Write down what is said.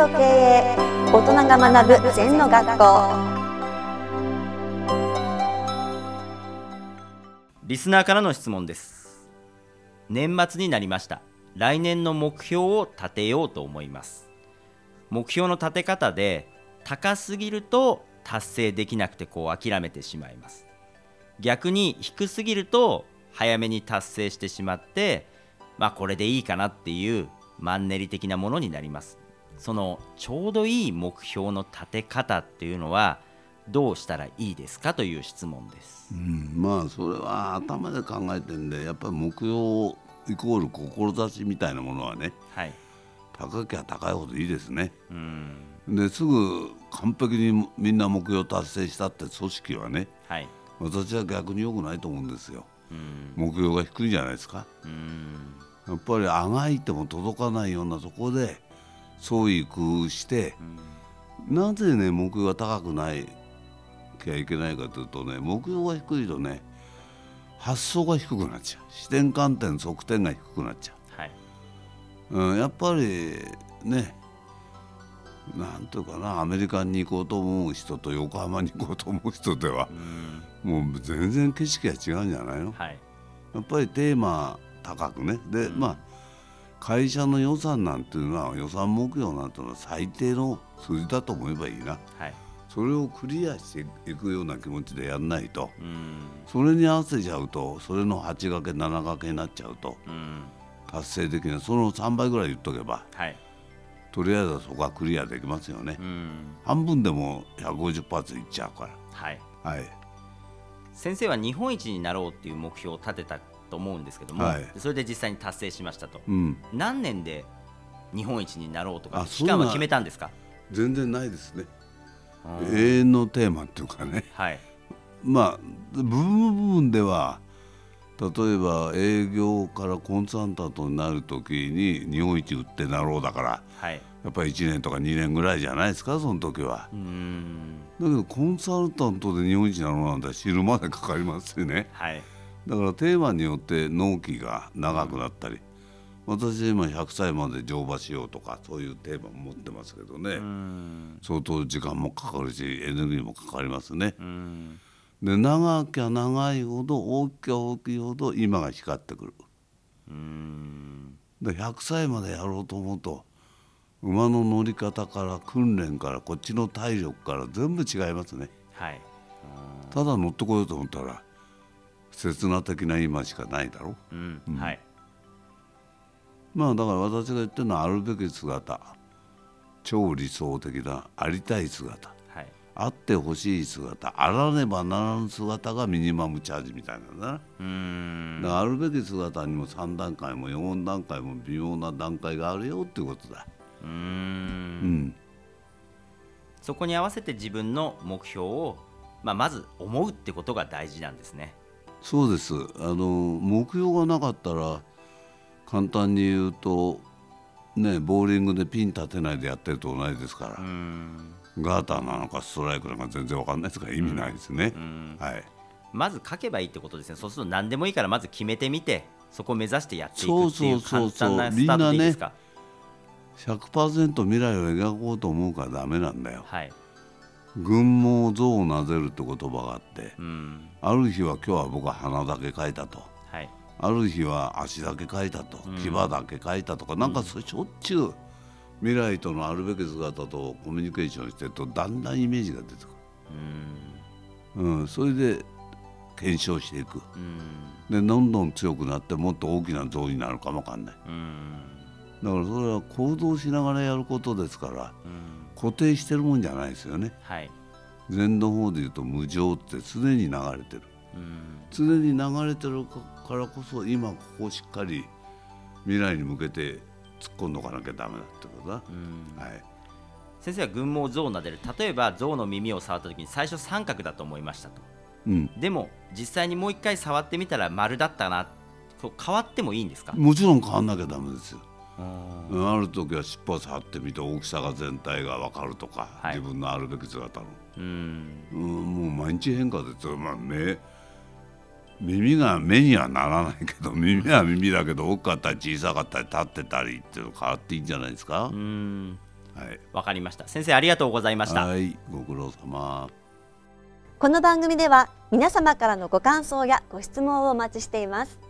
と経営大人が学ぶ禅の学校。リスナーからの質問です。年末になりました。来年の目標を立てようと思います。目標の立て方で高すぎると達成できなくてこう諦めてしまいます。逆に低すぎると早めに達成してしまってまあこれでいいかなっていうマンネリ的なものになります。そのちょうどいい目標の立て方っていうのはどうしたらいいですかという質問です、うん、まあそれは頭で考えてんでやっぱり目標イコール志みたいなものはねはい。高きゃ高いほどいいですね。うん。ですぐ完璧にみんな目標達成したって組織はねはい。私は逆に良くないと思うんですよ。うん。目標が低いじゃないですか。うん。やっぱりあがいても届かないようなところで創意工夫してなぜね目標が高くないきゃいけないかというとね目標が低いとね発想が低くなっちゃう。視点観点側点が低くなっちゃはい、う、うん、やっぱりねなんていうかなアメリカに行こうと思う人と横浜に行こうと思う人ではうん。もう全然景色が違うんじゃないの？はい。やっぱりテーマ高くね。で、うん。まあ会社の予算なんていうのは予算目標なんていうのは最低の数字だと思えばいいな。はい。それをクリアしていくような気持ちでやんないと。うん。それに合わせちゃうとそれの8掛け7掛けになっちゃうとうん。達成できない。その3倍ぐらい言っとけばはい。とりあえずはそこはクリアできますよね、うん。半分でも150発いっちゃうかはい。らはい。先生は日本一になろうっていう目標を立てたと思うんですけども、はい。それで実際に達成しましたと。うん。何年で日本一になろうとか期間は決めたんですか？全然ないですね。うん永遠のテーマっていうかね。はい。まあ部分部分では例えば営業からコンサルタントになる時に日本一売ってなろうだからはい。やっぱり1年とか2年ぐらいじゃないですかその時は。だけどコンサルタントで日本一になろうなんて知るまでかかりますよね。はいだからテーマによって納期が長くなったり私今100歳まで乗馬しようとかそういうテーマも持ってますけどね、うーん。相当時間もかかるしエネルギーもかかりますね。うーん。で長きゃ長いほど大きゃ大きいほど今が光ってくる。うーん。で100歳までやろうと思うと馬の乗り方から訓練からこっちの体力から全部違いますね。はい。ただ乗ってこようと思ったら刹那的な今しかないだろ？うん。はい。まあだから私が言ってるのはあるべき姿。超理想的なありたい姿。はい。あってほしい姿。あらねばならぬ姿がミニマムチャージみたいなんだな。うーん。だからあるべき姿にも3段階も4段階も微妙な段階があるよっていうことだ。うーうんん、そこに合わせて自分の目標を、まあ、まず思うってことが大事なんですね。そうですあの目標がなかったら簡単に言うとねボーリングでピン立てないでやってると同じですからガーターなのかストライクなのか全然わかんないですから意味ないですねう。んはい、まず書けばいいってことですね。そうすると何でもいいからまず決めてみてそこを目指してやっていくっていうそうそうそうそう簡単なスタートでいいですか？100%未来を描こうと思うからダメなんだよ。はい。群毛像をなぜるって言葉があってうん。ある日は今日は僕は鼻だけ描いたと。はい。ある日は足だけ描いたと。うん。牙だけ描いたとか、なんかしょっちゅう未来とのあるべき姿とコミュニケーションしてるとだんだんイメージが出てくうーん。る、うん、それで検証していく。うん。でどんどん強くなってもっと大きな像になるかもわかんない。うん。だからそれは行動しながらやることですからうん固定してるもんじゃないですよね。はい。禅の方で言うと無常って常に流れてる。うん。常に流れてるからこそ今ここをしっかり未来に向けて突っ込んどかなきゃダメだってことだ、うん。はい、先生は群毛象を撫でる。例えば象の耳を触った時に最初三角だと思いましたと。うん、でも実際にもう一回触ってみたら丸だったな。変わってもいいんですか？もちろん変わんなきゃダメですよ、ある時は尻尾を触ってみて大きさが全体が分かるとか、はい自分のあるべき姿の、うん。うん、もう毎日変化ですよ、まあ、目耳が目にはならないけど耳は耳だけど大きかったり小さかったり立ってたりっていうの変わっていいん。じゃないですか、うん。はいわかりました先生ありがとうございましたはいご苦労様この番組では皆様からのご感想やご質問をお待ちしています